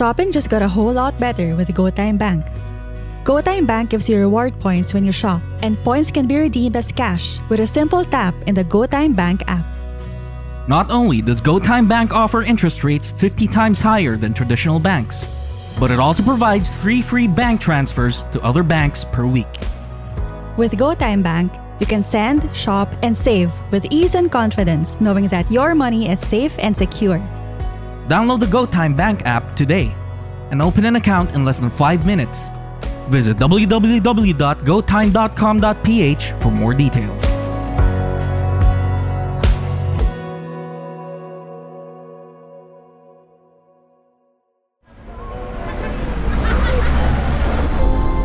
Shopping just got a whole lot better with GoTime Bank. GoTime Bank gives you reward points when you shop, and points can be redeemed as cash with a simple tap in the GoTime Bank app. Not only does GoTime Bank offer interest rates 50 times higher than traditional banks, but it also provides three free bank transfers to other banks per week. With GoTime Bank, you can send, shop, and save with ease and confidence knowing that your money is safe and secure. Download the GoTime Bank app today and open an account in less than 5 minutes. Visit www.gotime.com.ph for more details.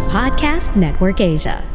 Podcast Network Asia.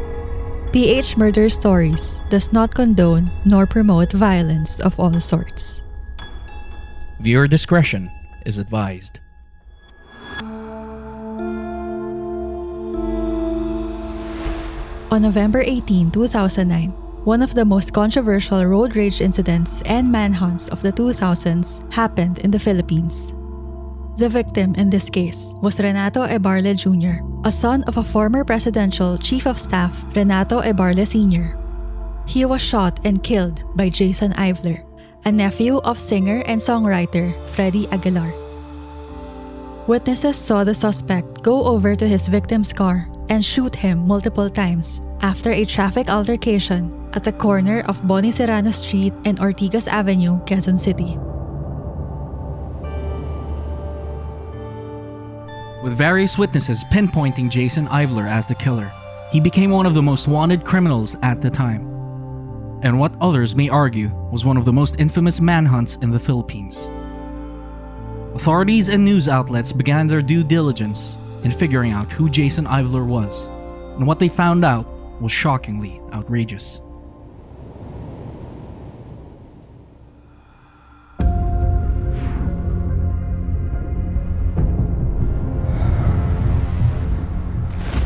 PH Murder Stories does not condone nor promote violence of all sorts. Viewer discretion is advised. On November 18, 2009, one of the most controversial road rage incidents and manhunts of the 2000s happened in the Philippines. The victim in this case was Renato Ebarle Jr., a son of a former presidential chief of staff, Renato Ebarle Sr. He was shot and killed by Jason Ivler, a nephew of singer and songwriter Freddie Aguilar. Witnesses saw the suspect go over to his victim's car and shoot him multiple times after a traffic altercation at the corner of Boni Serrano Street and Ortigas Avenue, Quezon City. With various witnesses pinpointing Jason Ivler as the killer, he became one of the most wanted criminals at the time. And what others may argue was one of the most infamous manhunts in the Philippines. Authorities and news outlets began their due diligence in figuring out who Jason Ivler was, and what they found out was shockingly outrageous.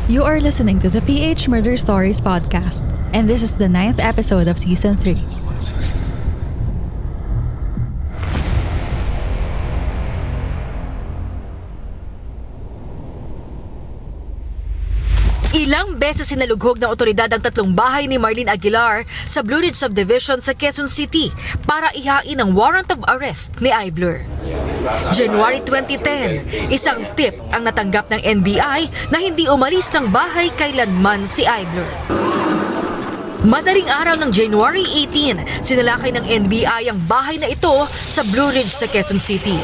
You are listening to the PH Murder Stories podcast, and this is the ninth episode of season 3. Beses sinalugog ng otoridad ang tatlong bahay ni Marlene Aguilar sa Blue Ridge Subdivision sa Quezon City para ihain ang warrant of arrest ni Ivler. January 2010, isang tip ang natanggap ng NBI na hindi umalis ng bahay kailanman si Ivler. Madaling araw ng January 18, sinalakay ng NBI ang bahay na ito sa Blue Ridge sa Quezon City.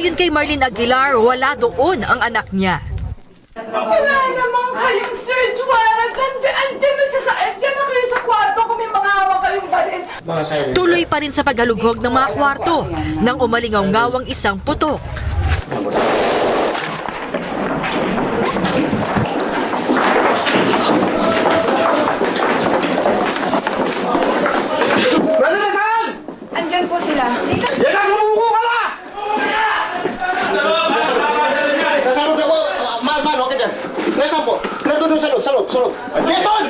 Ayon kay Marlene Aguilar, wala doon ang anak niya. Wala naman kayong search warrant. Nandiyan, andyan na siya sa, andyan na kayo sa kwarto kung may mga hawak kayong baril. Tuloy pa rin sa paghalughog ng mga kwarto nang umalingaw-ngawang isang putok. Andyan po sila. Yes, sumuko ka na! Nasa loob na po. Ah, Man, man, okay Nasaan po? Nandun doon sa loob, sa loob, sa loob. Jason!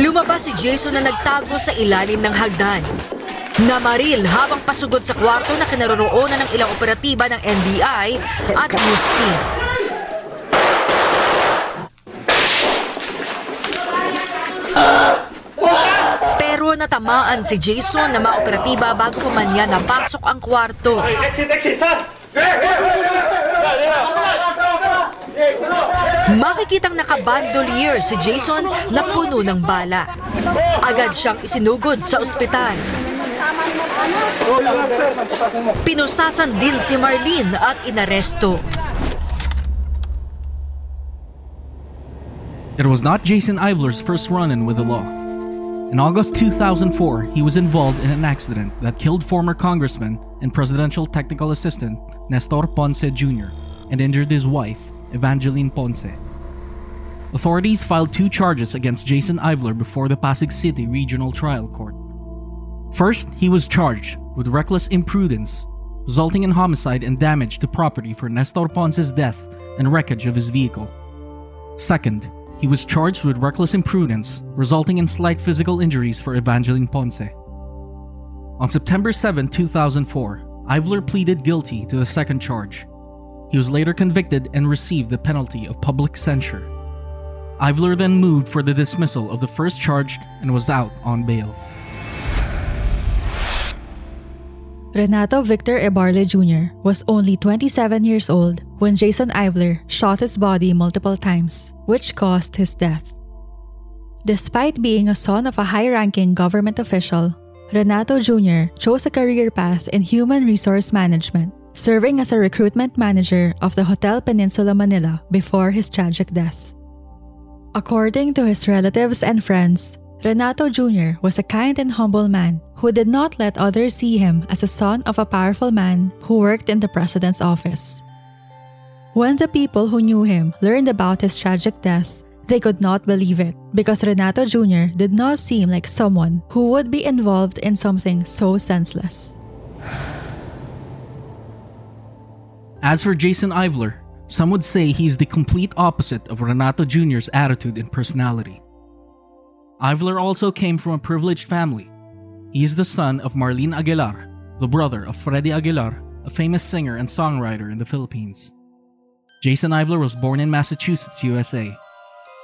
Lumabas si Jason na nagtago sa ilalim ng hagdan. Namaril habang pasugod sa kwarto na kinaroroonan ng ilang operatiba ng NBI at news team. Pero natamaan si Jason na maoperatiba bago pa man niya napasok ang kwarto. Makikitang nakabandolier si Jason na puno ng bala. Agad siyang isinugod sa ospital. Pinusasan din si Marlene at inaresto. It was not Jason Ivler's first run in with the law. In August 2004, he was involved in an accident that killed former Congressman and Presidential Technical Assistant Nestor Ponce Jr. and injured his wife, Evangeline Ponce. Authorities filed two charges against Jason Ivler before the Pasig City Regional Trial Court. First, he was charged with reckless imprudence, resulting in homicide and damage to property for Nestor Ponce's death and wreckage of his vehicle. Second, he was charged with reckless imprudence, resulting in slight physical injuries for Evangeline Ponce. On September 7, 2004, Ivler pleaded guilty to the second charge. He was later convicted and received the penalty of public censure. Ivler then moved for the dismissal of the first charge and was out on bail. Renato Victor Ebarle Jr. was only 27 years old when Jason Ivler shot his body multiple times, which caused his death. Despite being a son of a high ranking government official, Renato Jr. chose a career path in human resource management, serving as a recruitment manager of the Hotel Peninsula Manila before his tragic death. According to his relatives and friends, Renato Jr. was a kind and humble man who did not let others see him as a son of a powerful man who worked in the president's office. When the people who knew him learned about his tragic death, they could not believe it because Renato Jr. did not seem like someone who would be involved in something so senseless. As for Jason Ivler, some would say he is the complete opposite of Renato Jr.'s attitude and personality. Ivler also came from a privileged family. He is the son of Marlene Aguilar, the brother of Freddie Aguilar, a famous singer and songwriter in the Philippines. Jason Ivler was born in Massachusetts, USA,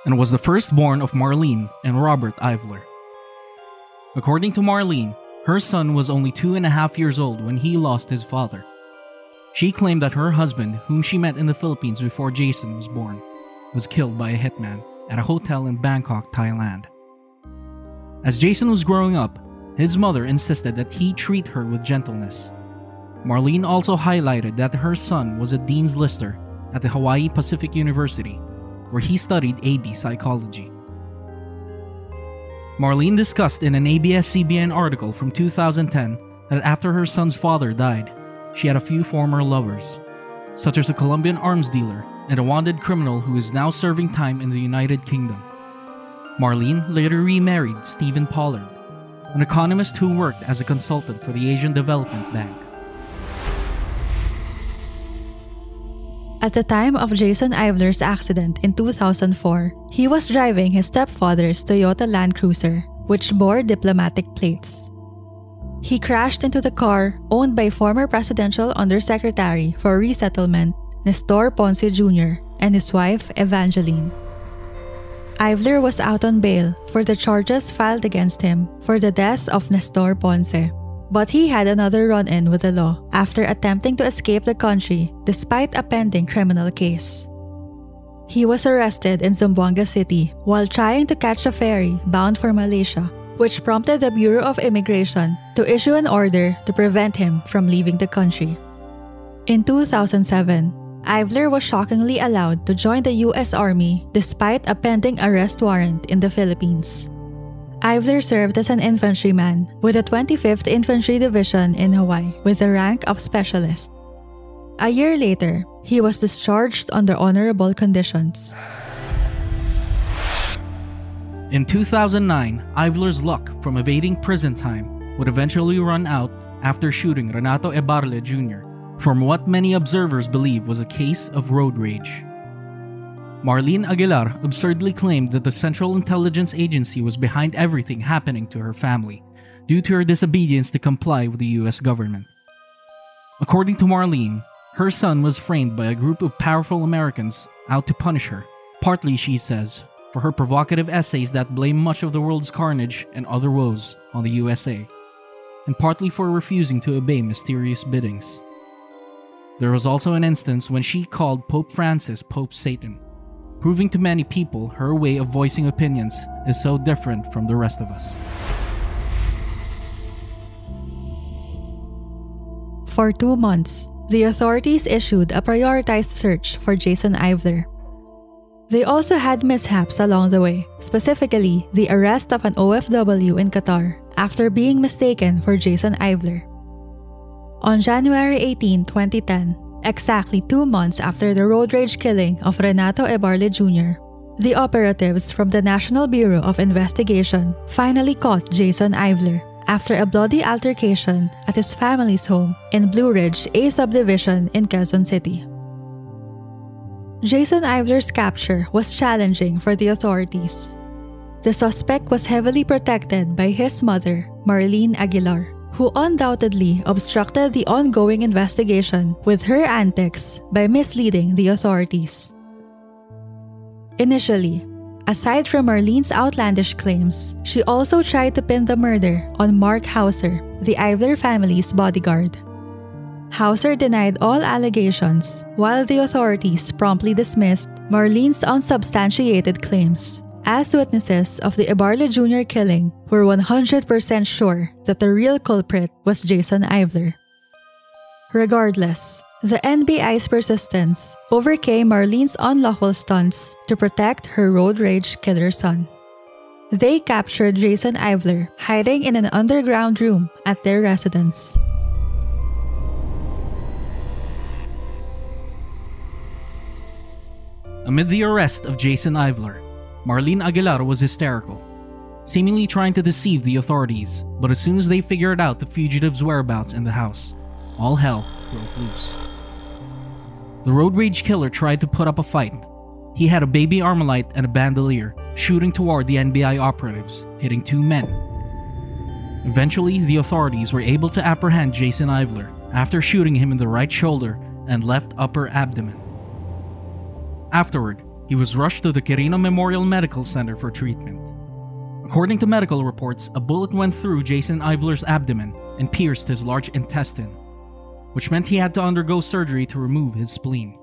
and was the firstborn of Marlene and Robert Ivler. According to Marlene, her son was only two and a half years old when he lost his father. She claimed that her husband, whom she met in the Philippines before Jason was born, was killed by a hitman at a hotel in Bangkok, Thailand. As Jason was growing up, his mother insisted that he treat her with gentleness. Marlene also highlighted that her son was a Dean's Lister at the Hawaii Pacific University, where he studied AB psychology. Marlene discussed in an ABS CBN article from 2010 that after her son's father died, she had a few former lovers, such as a Colombian arms dealer and a wanted criminal who is now serving time in the United Kingdom. Marlene later remarried Stephen Pollard, an economist who worked as a consultant for the Asian Development Bank. At the time of Jason Ivler's accident in 2004, he was driving his stepfather's Toyota Land Cruiser, which bore diplomatic plates. He crashed into the car owned by former Presidential Undersecretary for Resettlement Nestor Ponce Jr. and his wife Evangeline. Ivler was out on bail for the charges filed against him for the death of Nestor Ponce. But he had another run in with the law after attempting to escape the country despite a pending criminal case. He was arrested in Zamboanga City while trying to catch a ferry bound for Malaysia, which prompted the Bureau of Immigration to issue an order to prevent him from leaving the country. In 2007, Ivler was shockingly allowed to join the US Army despite a pending arrest warrant in the Philippines. Ivler served as an infantryman with the 25th Infantry Division in Hawaii with the rank of specialist. A year later, he was discharged under honorable conditions. In 2009, Ivler's luck from evading prison time would eventually run out after shooting Renato Ebarle Jr. from what many observers believe was a case of road rage. Marlene Aguilar absurdly claimed that the Central Intelligence Agency was behind everything happening to her family due to her disobedience to comply with the US government. According to Marlene, her son was framed by a group of powerful Americans out to punish her, partly, she says, for her provocative essays that blame much of the world's carnage and other woes on the USA, and partly for refusing to obey mysterious biddings. There was also an instance when she called Pope Francis Pope Satan, proving to many people her way of voicing opinions is so different from the rest of us. For two months, the authorities issued a prioritized search for Jason Ivler. They also had mishaps along the way, specifically the arrest of an OFW in Qatar after being mistaken for Jason Ivler. On January 18, 2010, exactly two months after the road rage killing of Renato Ebarle Jr., the operatives from the National Bureau of Investigation finally caught Jason Ivler after a bloody altercation at his family's home in Blue Ridge, a subdivision in Quezon City. Jason Ivler's capture was challenging for the authorities. The suspect was heavily protected by his mother, Marlene Aguilar, who undoubtedly obstructed the ongoing investigation with her antics by misleading the authorities. Initially, Aside from Marlene's outlandish claims, she also tried to pin the murder on Mark Hauser, the Ivler family's bodyguard. Hauser denied all allegations, while the authorities promptly dismissed Marlene's unsubstantiated claims. As witnesses of the Ebarle Jr. killing were 100% sure that the real culprit was Jason Ivler. Regardless, the NBI's persistence overcame Marlene's unlawful stunts to protect her road rage killer son. They captured Jason Ivler hiding in an underground room at their residence. Amid the arrest of Jason Ivler, Marlene Aguilar was hysterical, seemingly trying to deceive the authorities, but as soon as they figured out the fugitive's whereabouts in the house, all hell broke loose. The road rage killer tried to put up a fight. He had a baby Armalite and a bandolier, shooting toward the NBI operatives, hitting two men. Eventually, the authorities were able to apprehend Jason Ivler after shooting him in the right shoulder and left upper abdomen. Afterward, he was rushed to the Quirino Memorial Medical Center for treatment. According to medical reports, a bullet went through Jason Ivler's abdomen and pierced his large intestine, which meant he had to undergo surgery to remove his spleen.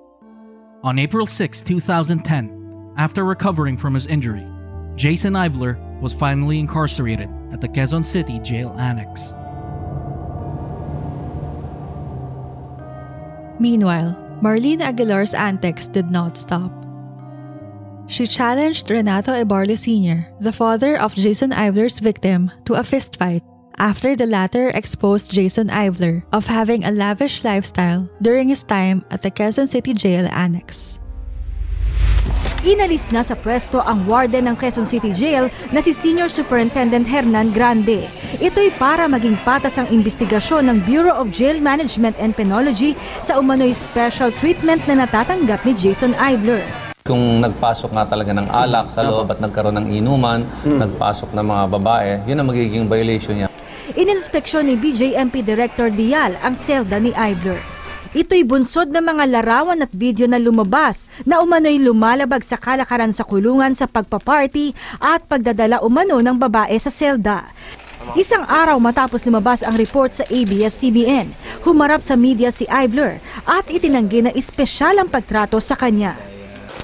On April 6, 2010, after recovering from his injury, Jason Ivler was finally incarcerated at the Quezon City Jail Annex. Meanwhile, Marlene Aguilar's antics did not stop. She challenged Renato Ebarle Sr., the father of Jason Ivler's victim, to a fistfight after the latter exposed Jason Ivler of having a lavish lifestyle during his time at the Quezon City Jail Annex. Inalis na sa pwesto ang warden ng Quezon City Jail na si Senior Superintendent Hernan Grande. Ito'y para maging patas ang investigasyon ng Bureau of Jail Management and Penology sa umano'y special treatment na natatanggap ni Jason Ivler. Kung nagpasok nga talaga ng alak sa loob at nagkaroon ng inuman, nagpasok ng mga babae, yun ang magiging violation niya. Ininspeksyon ni BJMP Director Dial ang selda ni Ivler. Ito'y bunsod ng mga larawan at video na lumabas na umano'y lumalabag sa kalakaran sa kulungan sa pagpaparty at pagdadala umano ng babae sa selda. Isang araw matapos lumabas ang report sa ABS-CBN, humarap sa media si Ivler at itinanggi na espesyal ang pagtrato sa kanya.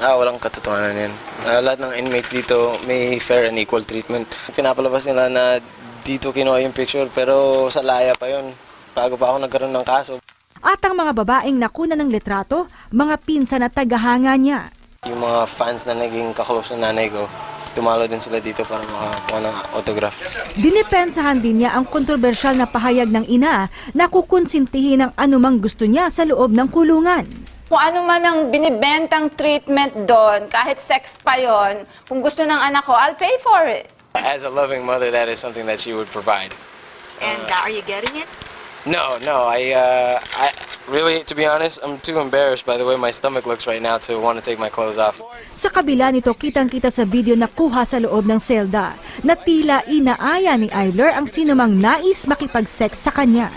Ah, walang katotohanan yan. Ah, lahat ng inmates dito may fair and equal treatment. Pinapalabas nila na dito kinuha yung picture pero sa laya pa yon bago pa ako nagkaroon ng kaso. At ang mga babaeng nakuna ng litrato, mga pinsan at tagahanga niya. Yung mga fans na naging kaklose ng nanay ko, tumalo din sila dito para makakuha ng autograph. Dinipensahan din niya ang kontrobersyal na pahayag ng ina na kukonsintihin ang anumang gusto niya sa loob ng kulungan. Kung ano man ang binibentang treatment doon, kahit sex pa yon, kung gusto ng anak ko, I'll pay for it. As a loving mother, that is something that she would provide. And uh, are you getting it? No, no, I, uh, I really, to be honest, I'm too embarrassed by the way my stomach looks right now to want to take my clothes off. Sa kabila nito, kitang-kita sa video na kuha sa loob ng selda na tila inaaya ni Eiler ang sinumang nais makipag-sex sa kanya.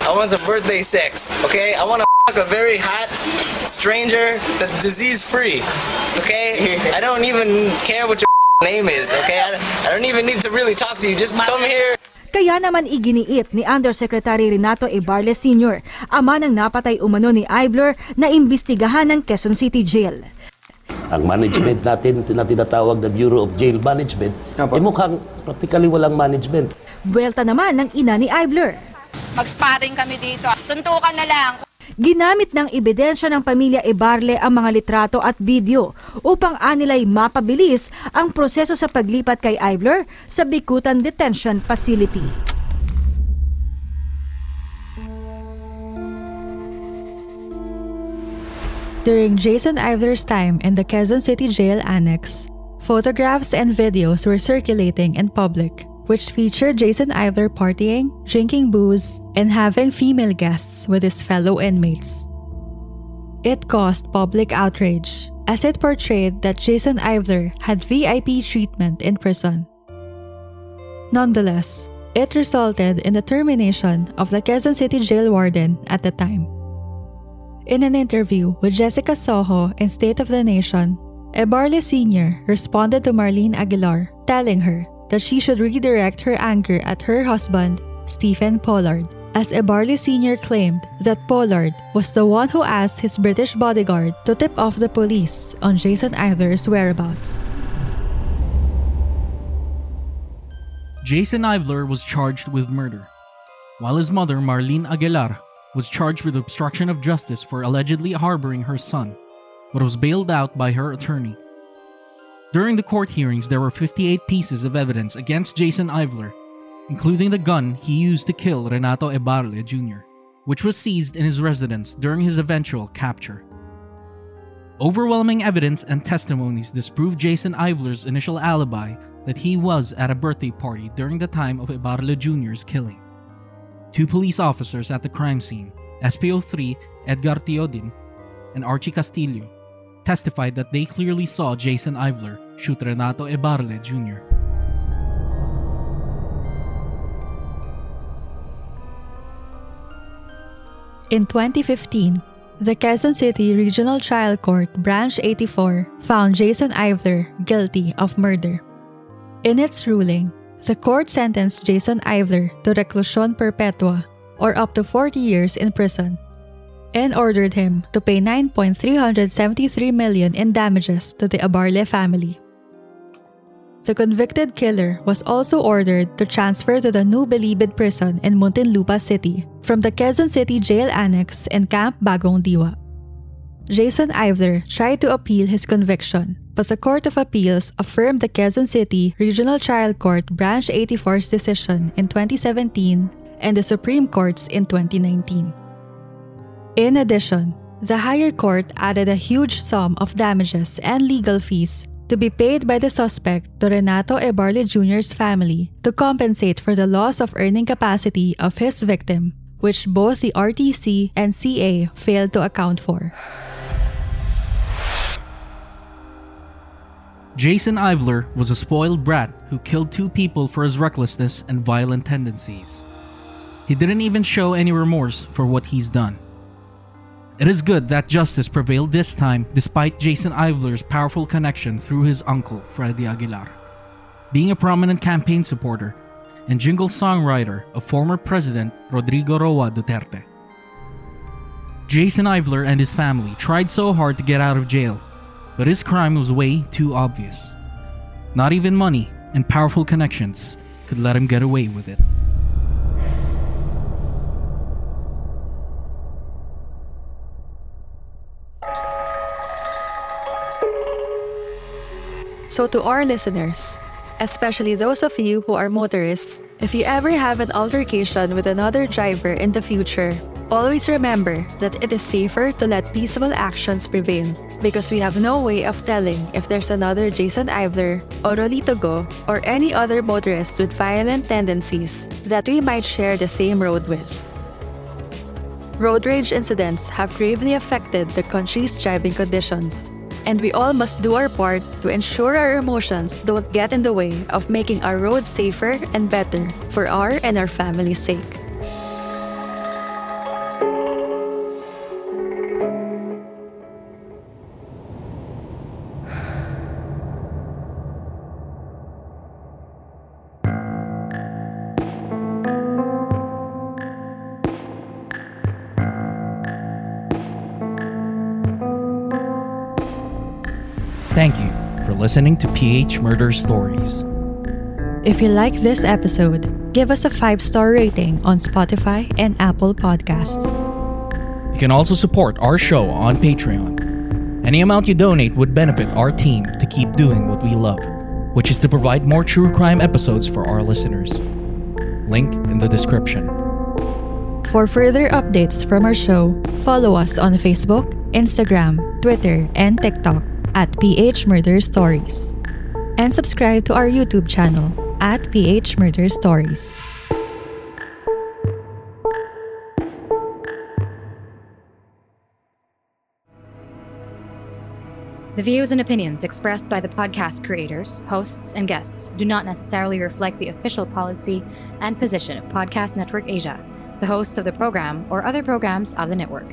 I want some birthday sex, okay? I want to a very hot stranger that's disease free. Okay? I don't even care what your name is. Okay? I, I don't even need to really talk to you. Just come here. Kaya naman iginiit ni Undersecretary Renato Ibarle Sr., ama ng napatay umano ni Ivler na imbestigahan ng Quezon City Jail. Ang management natin na tinatawag na Bureau of Jail Management, eh mukhang practically walang management. Buwelta naman ng ina ni Ivler. Mag-sparring kami dito. Suntukan na lang. Ginamit ng ebidensya ng pamilya Ibarle ang mga litrato at video upang anilay mapabilis ang proseso sa paglipat kay Ivler sa Bikutan Detention Facility. During Jason Ivler's time in the Quezon City Jail Annex, photographs and videos were circulating in public, which featured Jason Ivler partying, drinking booze, and having female guests with his fellow inmates. It caused public outrage as it portrayed that Jason Ivler had VIP treatment in prison. Nonetheless, it resulted in the termination of the Quezon City jail warden at the time. In an interview with Jessica Soho in State of the Nation, Ebarle Sr. responded to Marlene Aguilar, telling her that she should redirect her anger at her husband, Stephen Pollard, as Ebarle Sr. claimed that Pollard was the one who asked his British bodyguard to tip off the police on Jason Ivler's whereabouts. Jason Ivler was charged with murder, while his mother, Marlene Aguilar, was charged with obstruction of justice for allegedly harboring her son, but was bailed out by her attorney. During the court hearings, there were 58 pieces of evidence against Jason Ivler, including the gun he used to kill Renato Ebarle Jr., which was seized in his residence during his eventual capture. Overwhelming evidence and testimonies disproved Jason Ivler's initial alibi that he was at a birthday party during the time of Ebarle Jr.'s killing. Two police officers at the crime scene, SPO3 Edgar Teodin and Archie Castillo, testified that they clearly saw Jason Ivler shoot Renato Ebarle Jr. In 2015, the Quezon City Regional Trial Court Branch 84 found Jason Ivler guilty of murder. In its ruling, the court sentenced Jason Ivler to reclusion perpetua, or up to 40 years in prison, and ordered him to pay 9.373 million in damages to the Ebarle family. The convicted killer was also ordered to transfer to the New Bilibid prison in Muntinlupa City from the Quezon City Jail Annex in Camp Bagong Diwa. Jason Ivler tried to appeal his conviction, but the Court of Appeals affirmed the Quezon City Regional Trial Court Branch 84's decision in 2017 and the Supreme Court's in 2019. In addition, the higher court added a huge sum of damages and legal fees to be paid by the suspect to Renato Ebarle Jr.'s family to compensate for the loss of earning capacity of his victim, which both the RTC and CA failed to account for. Jason Ivler was a spoiled brat who killed two people for his recklessness and violent tendencies. He didn't even show any remorse for what he's done. It is good that justice prevailed this time despite Jason Ivler's powerful connection through his uncle, Freddie Aguilar. Being a prominent campaign supporter and jingle songwriter of former President Rodrigo Roa Duterte. Jason Ivler and his family tried so hard to get out of jail, but his crime was way too obvious. Not even money and powerful connections could let him get away with it. So, to our listeners, especially those of you who are motorists, if you ever have an altercation with another driver in the future, always remember that it is safer to let peaceful actions prevail because we have no way of telling if there's another Jason Ivler or Rolito Go or any other motorist with violent tendencies that we might share the same road with. Road rage incidents have gravely affected the country's driving conditions and we all must do our part to ensure our emotions don't get in the way of making our roads safer and better for our and our family's sake. Thank you for listening to PH Murder Stories. If you like this episode, give us a five star rating on Spotify and Apple Podcasts. You can also support our show on Patreon. Any amount you donate would benefit our team to keep doing what we love, which is to provide more true crime episodes for our listeners. Link in the description. For further updates from our show, follow us on Facebook, Instagram, Twitter, and TikTok at PH Murder Stories. And subscribe to our YouTube channel at PH Murder Stories. The views and opinions expressed by the podcast creators, hosts, and guests do not necessarily reflect the official policy and position of Podcast Network Asia, the hosts of the program, or other programs of the network.